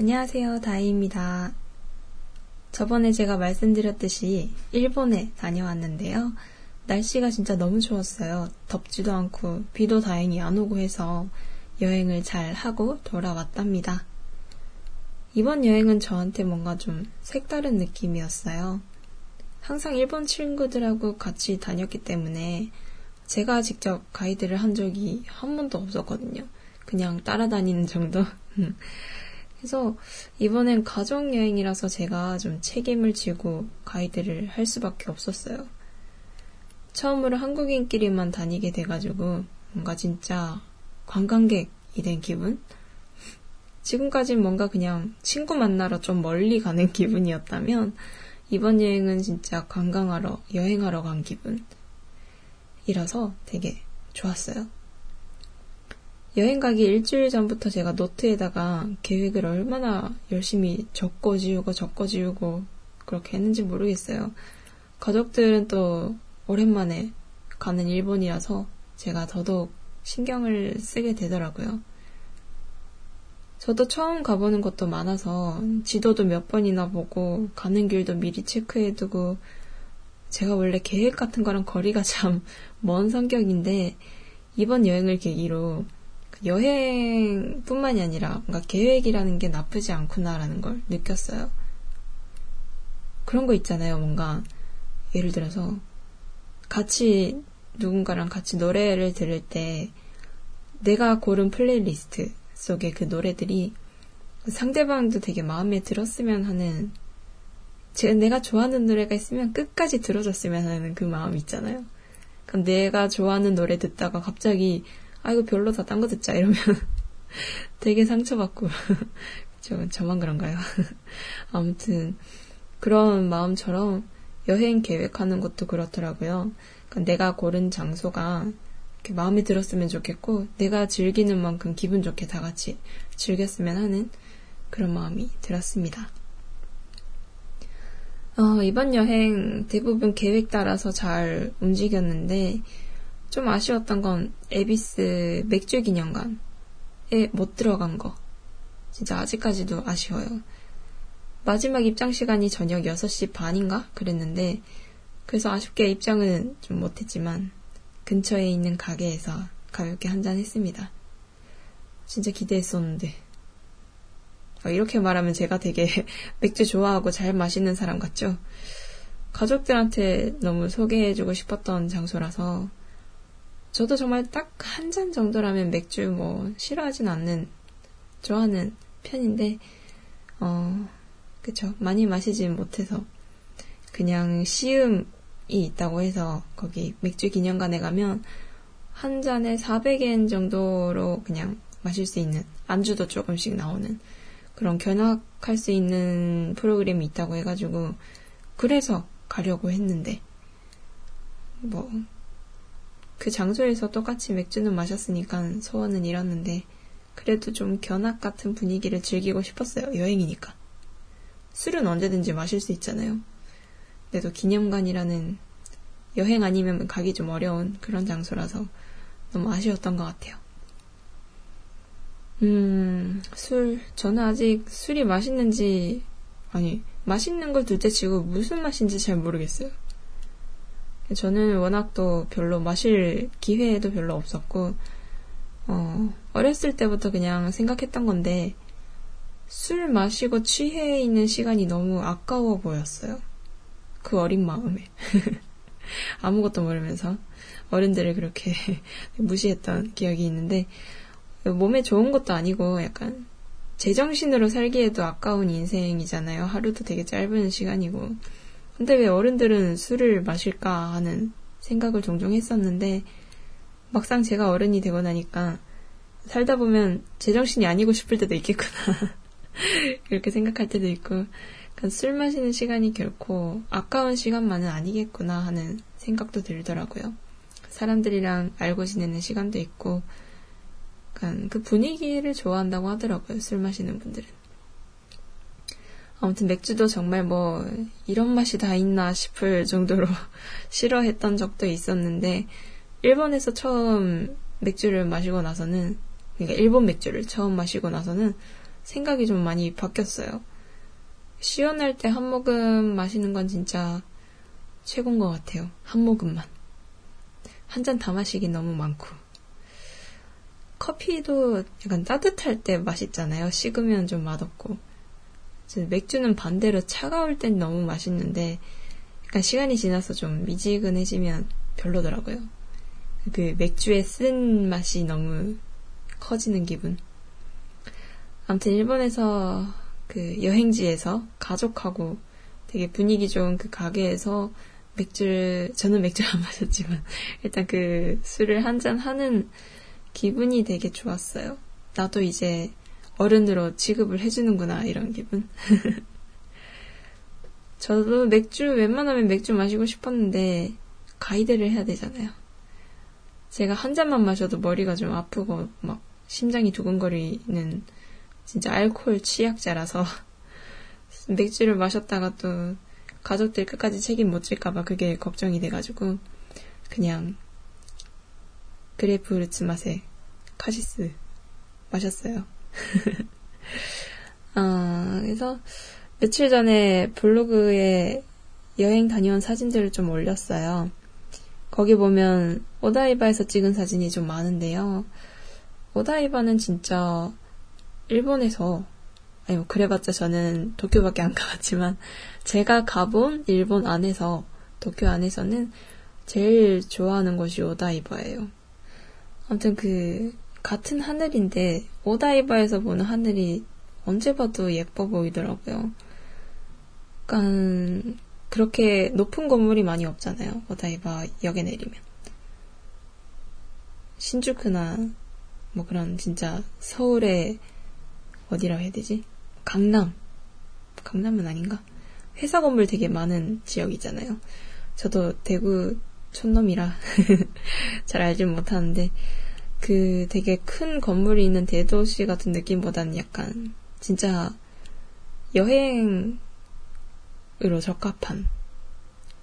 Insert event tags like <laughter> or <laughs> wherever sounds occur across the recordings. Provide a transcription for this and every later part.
안녕하세요. 다이입니다. 저번에 제가 말씀드렸듯이 일본에 다녀왔는데요. 날씨가 진짜 너무 좋았어요. 덥지도 않고 비도 다행히 안 오고 해서 여행을 잘 하고 돌아왔답니다. 이번 여행은 저한테 뭔가 좀 색다른 느낌이었어요. 항상 일본 친구들하고 같이 다녔기 때문에 제가 직접 가이드를 한 적이 한 번도 없었거든요. 그냥 따라다니는 정도? <laughs> 그래서 이번엔 가족여행이라서 제가 좀 책임을 지고 가이드를 할 수밖에 없었어요. 처음으로 한국인끼리만 다니게 돼가지고 뭔가 진짜 관광객이 된 기분? 지금까진 뭔가 그냥 친구 만나러 좀 멀리 가는 <laughs> 기분이었다면 이번 여행은 진짜 관광하러, 여행하러 간 기분이라서 되게 좋았어요. 여행 가기 일주일 전부터 제가 노트에다가 계획을 얼마나 열심히 적고 지우고 적고 지우고 그렇게 했는지 모르겠어요. 가족들은 또 오랜만에 가는 일본이라서 제가 더더욱 신경을 쓰게 되더라고요. 저도 처음 가보는 곳도 많아서 지도도 몇 번이나 보고 가는 길도 미리 체크해두고 제가 원래 계획 같은 거랑 거리가 <laughs> 참 먼 성격인데 이번 여행을 계기로 여행뿐만이 아니라 뭔가 계획이라는 게 나쁘지 않구나라는 걸 느꼈어요. 그런 거 있잖아요. 뭔가 예를 들어서 같이 누군가랑 같이 노래를 들을 때 내가 고른 플레이리스트 속에 그 노래들이 상대방도 되게 마음에 들었으면 하는 내가 좋아하는 노래가 있으면 끝까지 들어줬으면 하는 그 마음 있잖아요. 그럼 내가 좋아하는 노래 듣다가 갑자기 아, 이거 별로다, 딴 거 듣자, 이러면 <laughs> 되게 상처받고. <laughs> 저, 저만 그런가요? <laughs> 아무튼, 그런 마음처럼 여행 계획하는 것도 그렇더라고요. 그러니까 내가 고른 장소가 마음에 들었으면 좋겠고, 내가 즐기는 만큼 기분 좋게 다 같이 즐겼으면 하는 그런 마음이 들었습니다. 어, 이번 여행 대부분 계획 따라서 잘 움직였는데, 좀 아쉬웠던 건 에비스 맥주 기념관에 못 들어간 거. 진짜 아직까지도 아쉬워요. 마지막 입장 시간이 저녁 6시 반인가? 그랬는데, 그래서 아쉽게 입장은 좀 못했지만, 근처에 있는 가게에서 가볍게 한잔 했습니다. 진짜 기대했었는데. 어, 이렇게 말하면 제가 되게 <laughs> 맥주 좋아하고 잘 마시는 사람 같죠? 가족들한테 너무 소개해주고 싶었던 장소라서 저도 정말 딱 한 잔 정도라면 맥주 뭐 싫어하진 않는 좋아하는 편인데 어 그쵸. 많이 마시진 못해서 그냥 시음이 있다고 해서 거기 맥주 기념관에 가면 한 잔에 400엔 정도로 그냥 마실 수 있는 안주도 조금씩 나오는 그런 견학할 수 있는 프로그램이 있다고 해가지고 그래서 가려고 했는데 뭐 그 장소에서 똑같이 맥주는 마셨으니까 소원은 이뤘는데 그래도 좀 견학 같은 분위기를 즐기고 싶었어요. 여행이니까. 술은 언제든지 마실 수 있잖아요. 그래도 기념관이라는 여행 아니면 가기 좀 어려운 그런 장소라서 너무 아쉬웠던 것 같아요. 음, 술. 저는 아직 술이 맛있는지, 아니, 맛있는 걸 둘째 치고 무슨 맛인지 잘 모르겠어요. 저는 워낙 또 별로 마실 기회도 별로 없었고, 어, 어렸을 때부터 그냥 생각했던 건데, 술 마시고 취해 있는 시간이 너무 아까워 보였어요. 그 어린 마음에. <laughs> 아무것도 모르면서 어른들을 그렇게 <laughs> 무시했던 기억이 있는데, 몸에 좋은 것도 아니고 약간 제정신으로 살기에도 아까운 인생이잖아요. 하루도 되게 짧은 시간이고. 근데 왜 어른들은 술을 마실까 하는 생각을 종종 했었는데 막상 제가 어른이 되고 나니까 살다 보면 제정신이 아니고 싶을 때도 있겠구나. <laughs> 이렇게 생각할 때도 있고 그러니까 술 마시는 시간이 결코 아까운 시간만은 아니겠구나 하는 생각도 들더라고요. 사람들이랑 알고 지내는 시간도 있고 그러니까 그 분위기를 좋아한다고 하더라고요. 술 마시는 분들은. 아무튼 맥주도 정말 뭐 이런 맛이 다 있나 싶을 정도로 <laughs> 싫어했던 적도 있었는데 일본에서 처음 맥주를 마시고 나서는 그러니까 일본 맥주를 처음 마시고 나서는 생각이 좀 많이 바뀌었어요. 시원할 때 한 모금 마시는 건 진짜 최고인 것 같아요. 한 모금만. 한 잔 다 마시긴 너무 많고. 커피도 약간 따뜻할 때 맛있잖아요. 식으면 좀 맛없고. 맥주는 반대로 차가울 땐 너무 맛있는데, 약간 시간이 지나서 좀 미지근해지면 별로더라고요. 그 맥주의 쓴 맛이 너무 커지는 기분. 아무튼 일본에서 그 여행지에서 가족하고 되게 분위기 좋은 그 가게에서 맥주를, 저는 맥주 안 마셨지만, <laughs> 일단 그 술을 한 잔 하는 기분이 되게 좋았어요. 나도 이제 어른으로 취급을 해주는구나, 이런 기분. <laughs> 저도 맥주, 웬만하면 맥주 마시고 싶었는데, 가이드를 해야 되잖아요. 제가 한 잔만 마셔도 머리가 좀 아프고, 막, 심장이 두근거리는, 진짜 알코올 취약자라서, <laughs> 맥주를 마셨다가 또, 가족들 끝까지 책임 못 질까봐 그게 걱정이 돼가지고, 그냥, grapefruit 맛의 카시스 마셨어요. 아, <laughs> 그래서 며칠 전에 블로그에 여행 다녀온 사진들을 좀 올렸어요. 거기 보면 오다이바에서 찍은 사진이 좀 많은데요. 오다이바는 진짜 일본에서 아니 뭐 그래봤자 저는 도쿄밖에 안 <laughs> 가봤지만 제가 가본 일본 안에서 도쿄 안에서는 제일 좋아하는 곳이 오다이바예요. 아무튼 그 같은 하늘인데 오다이바에서 보는 하늘이 언제 봐도 예뻐 보이더라고요. 약간 그렇게 높은 건물이 많이 없잖아요. 오다이바 역에 내리면. 신주쿠나 뭐 그런 진짜 서울의 어디라 해야 되지? 강남. 강남은 아닌가? 회사 건물 되게 많은 지역이잖아요. 저도 대구 촌놈이라 <laughs> 잘 알진 못하는데 그 되게 큰 건물이 있는 대도시 같은 느낌보다는 약간 진짜 여행으로 적합한.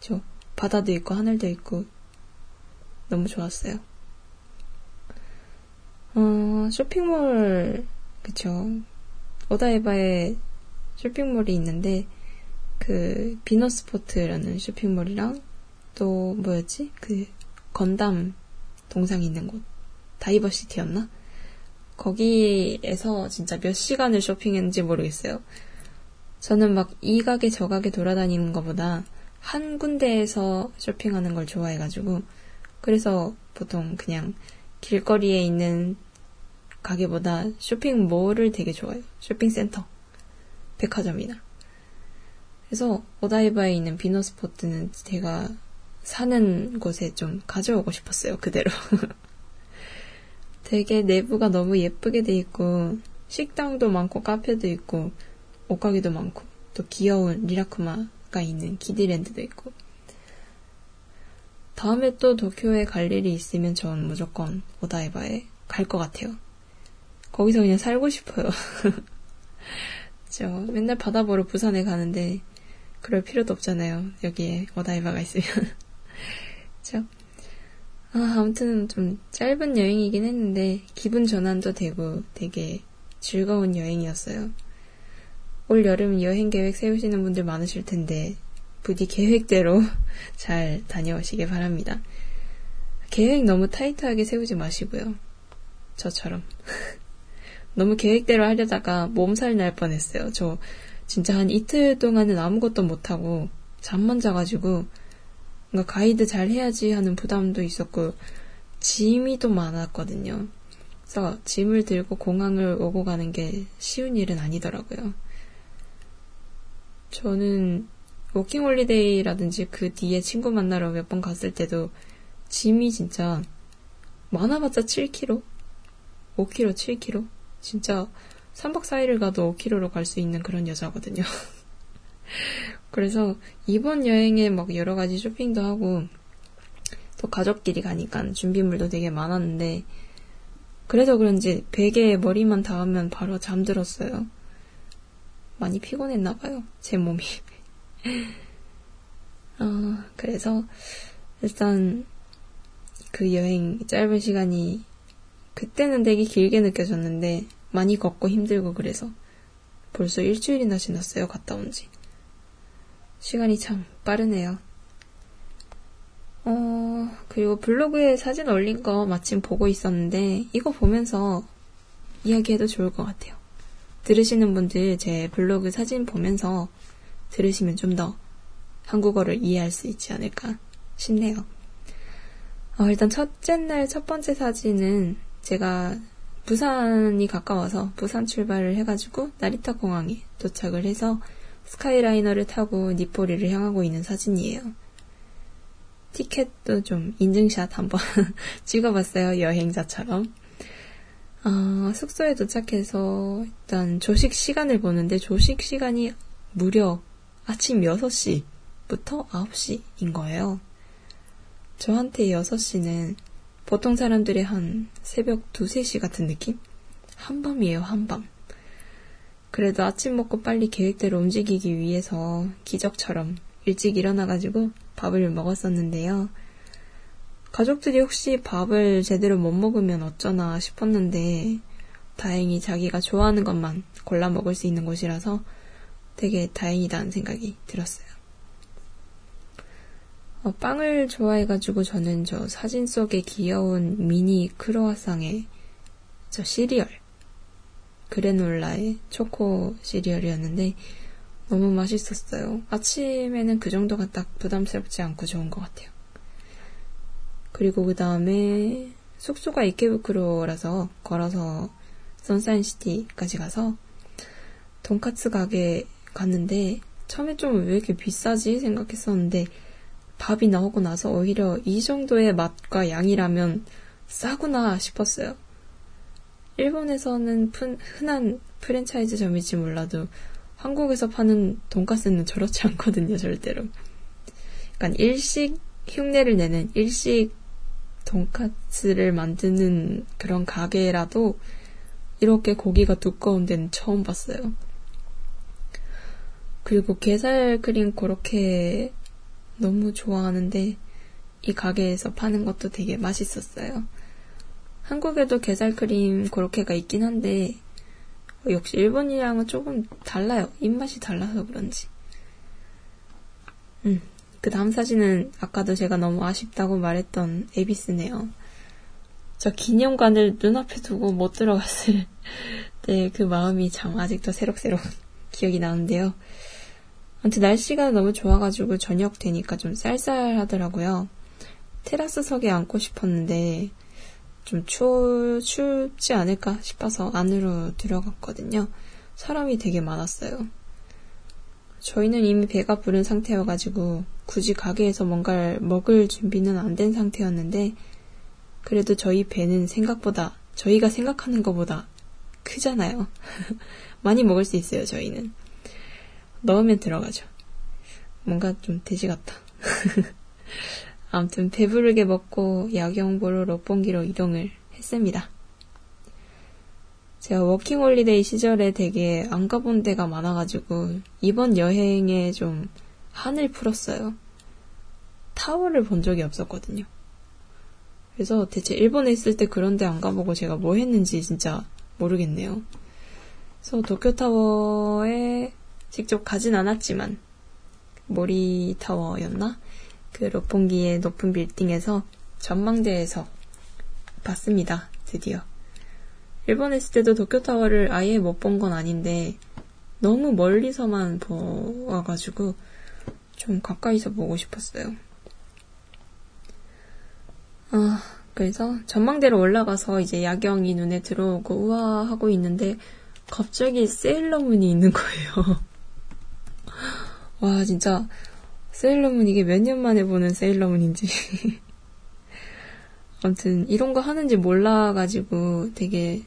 저 바다도 있고 하늘도 있고 너무 좋았어요. 어, 쇼핑몰 그쵸? 오다이바에 쇼핑몰이 있는데 그 비너스포트라는 쇼핑몰이랑 또 뭐였지? 그 건담 동상이 있는 곳 다이버시티였나? 거기에서 진짜 몇 시간을 쇼핑했는지 모르겠어요. 저는 막 이 가게 저 가게 돌아다니는 것보다 한 군데에서 쇼핑하는 걸 좋아해가지고 그래서 보통 그냥 길거리에 있는 가게보다 쇼핑몰을 되게 좋아해요. 쇼핑센터, 백화점이나. 그래서 오다이바에 있는 비너스포트는 제가 사는 곳에 좀 가져오고 싶었어요. 그대로. <laughs> 되게 내부가 너무 예쁘게 돼 있고 식당도 많고 카페도 있고 옷가게도 많고 또 귀여운 리라쿠마가 있는 키디랜드도 있고 다음에 또 도쿄에 갈 일이 있으면 전 무조건 오다이바에 갈 것 같아요. 거기서 그냥 살고 싶어요. <laughs> 저 맨날 바다 보러 부산에 가는데 그럴 필요도 없잖아요. 여기에 오다이바가 있으면. <laughs> 아, 아무튼 좀 짧은 여행이긴 했는데 기분 전환도 되고 되게 즐거운 여행이었어요. 올 여름 여행 계획 세우시는 분들 많으실 텐데 부디 계획대로 <laughs> 잘 다녀오시길 바랍니다. 계획 너무 타이트하게 세우지 마시고요. 저처럼. <laughs> 너무 계획대로 하려다가 몸살 날 뻔했어요. 저 진짜 한 이틀 동안은 아무것도 못하고 잠만 자가지고 뭔가 가이드 잘 해야지 하는 부담도 있었고 짐이 또 많았거든요. 그래서 짐을 들고 공항을 오고 가는 게 쉬운 일은 아니더라고요. 저는 워킹홀리데이라든지 그 뒤에 친구 만나러 몇 번 갔을 때도 짐이 진짜 많아봤자 7kg? 5kg, 7kg? 진짜 3박 4일을 가도 5kg로 갈 수 있는 그런 여자거든요. <laughs> 그래서 이번 여행에 막 여러 가지 쇼핑도 하고 또 가족끼리 가니까 준비물도 되게 많았는데 그래서 그런지 베개에 머리만 닿으면 바로 잠들었어요. 많이 피곤했나 봐요. 제 몸이. <laughs> 어, 그래서 일단 그 여행 짧은 시간이 그때는 되게 길게 느껴졌는데 많이 걷고 힘들고 그래서 벌써 일주일이나 지났어요, 갔다 온 지. 시간이 참 빠르네요. 어, 그리고 블로그에 사진 올린 거 마침 보고 있었는데, 이거 보면서 이야기해도 좋을 것 같아요. 들으시는 분들 제 블로그 사진 보면서 들으시면 좀 더 한국어를 이해할 수 있지 않을까 싶네요. 어, 일단 첫째 날 첫 번째 사진은 제가 부산이 가까워서 부산 출발을 해가지고 나리타 공항에 도착을 해서 스카이라이너를 타고 니포리를 향하고 있는 사진이에요. 티켓도 좀 인증샷 한번 <laughs> 찍어봤어요. 여행자처럼. 어, 숙소에 도착해서 일단 조식 시간을 보는데 조식 시간이 무려 아침 6시부터 9시인 거예요. 저한테 6시는 보통 사람들의 한 새벽 2, 3시 같은 느낌? 한밤이에요, 한밤. 그래도 아침 먹고 빨리 계획대로 움직이기 위해서 기적처럼 일찍 일어나가지고 밥을 먹었었는데요. 가족들이 혹시 밥을 제대로 못 먹으면 어쩌나 싶었는데, 다행히 자기가 좋아하는 것만 골라 먹을 수 있는 곳이라서 되게 다행이다는 생각이 들었어요. 어, 빵을 좋아해가지고 저는 저 사진 속에 귀여운 미니 크로아상의 저 시리얼, 그래놀라의 초코 시리얼이었는데 너무 맛있었어요. 아침에는 그 정도가 딱 부담스럽지 않고 좋은 것 같아요. 그리고 그 다음에 숙소가 이케부크로라서 걸어서 선사인시티까지 가서 돈카츠 가게 갔는데 처음에 좀 왜 이렇게 비싸지 생각했었는데 밥이 나오고 나서 오히려 이 정도의 맛과 양이라면 싸구나 싶었어요. 일본에서는 흔한 프랜차이즈점일지 몰라도 한국에서 파는 돈가스는 저렇지 않거든요, 절대로. 약간 일식 흉내를 내는 일식 돈가스를 만드는 그런 가게라도 이렇게 고기가 두꺼운 데는 처음 봤어요. 그리고 게살 크림 그렇게 너무 좋아하는데 이 가게에서 파는 것도 되게 맛있었어요. 한국에도 게살크림 고로케가 있긴 한데 역시 일본이랑은 조금 달라요. 입맛이 달라서 그런지. 음, 그 다음 사진은 아까도 제가 너무 아쉽다고 말했던 에비스네요. 저 기념관을 눈앞에 두고 못 들어갔을 <laughs> 때 그 마음이 참 아직도 새록새록 <laughs> 기억이 나는데요. 아무튼 날씨가 너무 좋아가지고 저녁 되니까 좀 쌀쌀하더라고요. 테라스석에 앉고 싶었는데 좀 추, 춥지 않을까 싶어서 안으로 들어갔거든요. 사람이 되게 많았어요. 저희는 이미 배가 부른 상태여가지고 굳이 가게에서 뭔가를 먹을 준비는 안 된 상태였는데 그래도 저희 배는 생각보다 저희가 생각하는 것보다 크잖아요. <laughs> 많이 먹을 수 있어요, 저희는. 넣으면 들어가죠. 뭔가 좀 돼지 같다. <laughs> 아무튼 배부르게 먹고 야경 보러 롯봉기로 이동을 했습니다. 제가 워킹홀리데이 시절에 되게 안 가본 데가 많아가지고 이번 여행에 좀 한을 풀었어요. 타워를 본 적이 없었거든요. 그래서 대체 일본에 있을 때 그런 데 안 가보고 제가 뭐 했는지 진짜 모르겠네요. 그래서 도쿄타워에 직접 가진 않았지만 모리타워였나? 그 롯폰기의 높은 빌딩에서 전망대에서 봤습니다. 드디어. 일본에 있을 때도 도쿄타워를 아예 못 본 건 아닌데 너무 멀리서만 보아가지고 좀 가까이서 보고 싶었어요. 아, 그래서 전망대로 올라가서 이제 야경이 눈에 들어오고 우와 하고 있는데 갑자기 세일러문이 있는 거예요. <laughs> 와, 진짜, 세일러문 이게 몇 년 만에 보는 세일러문인지. <laughs> 아무튼, 이런 거 하는지 몰라가지고 되게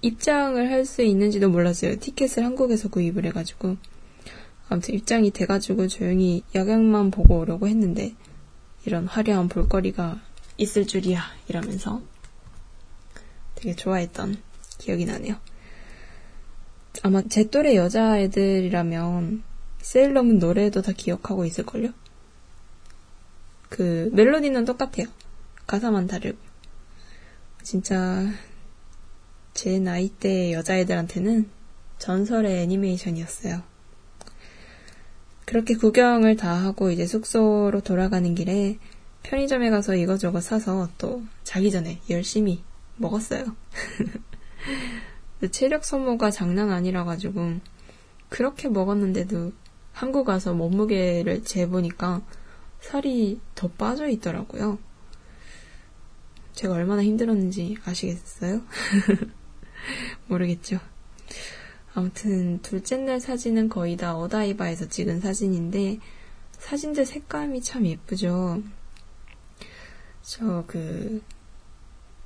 입장을 할 수 있는지도 몰랐어요. 티켓을 한국에서 구입을 해가지고. 아무튼 입장이 돼가지고 조용히 야경만 보고 오려고 했는데, 이런 화려한 볼거리가 있을 줄이야, 이러면서 되게 좋아했던 기억이 나네요. 아마 제 또래 여자애들이라면 세일러문 노래도 다 기억하고 있을걸요? 그 멜로디는 똑같아요. 가사만 다르고. 진짜 제 나이대 여자애들한테는 전설의 애니메이션이었어요. 그렇게 구경을 다 하고 이제 숙소로 돌아가는 길에 편의점에 가서 이거저거 사서 또 자기 전에 열심히 먹었어요. <laughs> 체력 소모가 장난 아니라 가지고 그렇게 먹었는데도 한국 와서 몸무게를 재보니까 살이 더 빠져 있더라고요. 제가 얼마나 힘들었는지 아시겠어요? <laughs> 모르겠죠. 아무튼 둘째 날 사진은 거의 다 어다이바에서 찍은 사진인데 사진들 색감이 참 예쁘죠. 저 그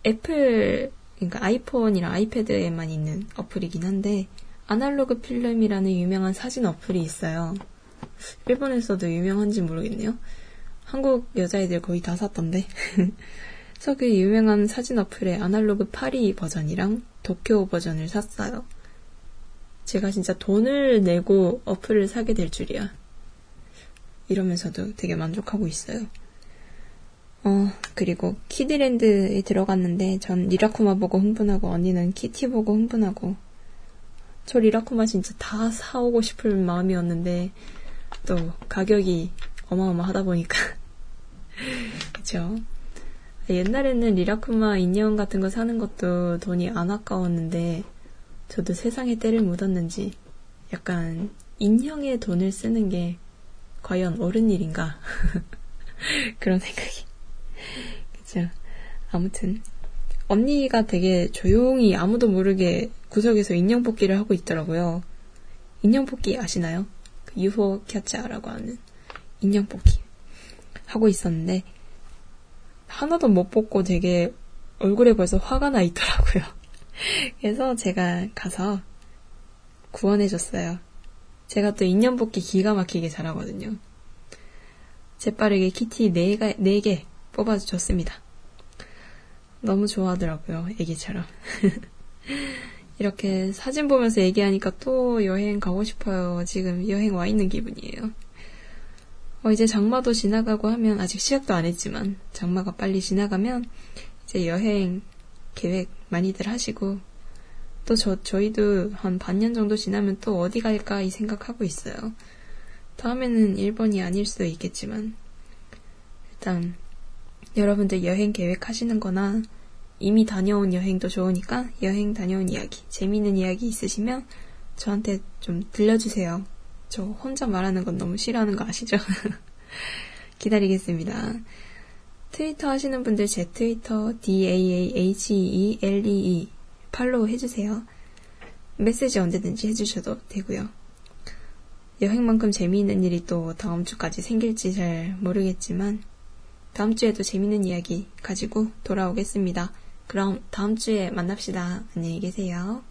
애플 그러니까 아이폰이랑 아이패드에만 있는 어플이긴 한데 아날로그 필름이라는 유명한 사진 어플이 있어요. 일본에서도 유명한지 모르겠네요. 한국 여자애들 거의 다 샀던데. <laughs> 그래서 그 유명한 사진 어플의 아날로그 파리 버전이랑 도쿄 버전을 샀어요. 제가 진짜 돈을 내고 어플을 사게 될 줄이야. 이러면서도 되게 만족하고 있어요. 어, 그리고 키디랜드에 들어갔는데 전 리라쿠마 보고 흥분하고 언니는 키티 보고 흥분하고 저 리라쿠마 진짜 다 사오고 싶을 마음이었는데 또 가격이 어마어마하다 보니까. <laughs> 그쵸? 옛날에는 리라쿠마 인형 같은 거 사는 것도 돈이 안 아까웠는데 저도 세상에 때를 묻었는지 약간 인형에 돈을 쓰는 게 과연 옳은 일인가? <laughs> 그런 생각이. 그죠 아무튼. 언니가 되게 조용히 아무도 모르게 구석에서 인형 뽑기를 하고 있더라고요. 인형 뽑기 아시나요? 그 UFO 캬차라고 하는 인형 뽑기 하고 있었는데 하나도 못 뽑고 되게 얼굴에 벌써 화가 나 있더라고요. <laughs> 그래서 제가 가서 구원해줬어요. 제가 또 인형 뽑기 기가 막히게 잘하거든요. 재빠르게 키티 4개, 4개 뽑아줬습니다. 너무 좋아하더라고요, 애기처럼. <laughs> 이렇게 사진 보면서 얘기하니까 또 여행 가고 싶어요. 지금 여행 와 있는 기분이에요. 어, 이제 장마도 지나가고 하면, 아직 시작도 안 했지만, 장마가 빨리 지나가면, 이제 여행 계획 많이들 하시고, 또 저, 저희도 한 반년 정도 지나면 또 어디 갈까 이 생각하고 있어요. 다음에는 일본이 아닐 수도 있겠지만, 일단, 여러분들 여행 계획하시는 거나, 이미 다녀온 여행도 좋으니까 여행 다녀온 이야기, 재미있는 이야기 있으시면 저한테 좀 들려주세요. 저 혼자 말하는 건 너무 싫어하는 거 아시죠? <laughs> 기다리겠습니다. 트위터 하시는 분들 제 트위터 DAAHEELEE e 팔로우 해주세요. 메시지 언제든지 해주셔도 되고요. 여행만큼 재미있는 일이 또 다음 주까지 생길지 잘 모르겠지만 다음 주에도 재미있는 이야기 가지고 돌아오겠습니다. 그럼 다음 주에 만납시다. 안녕히 계세요.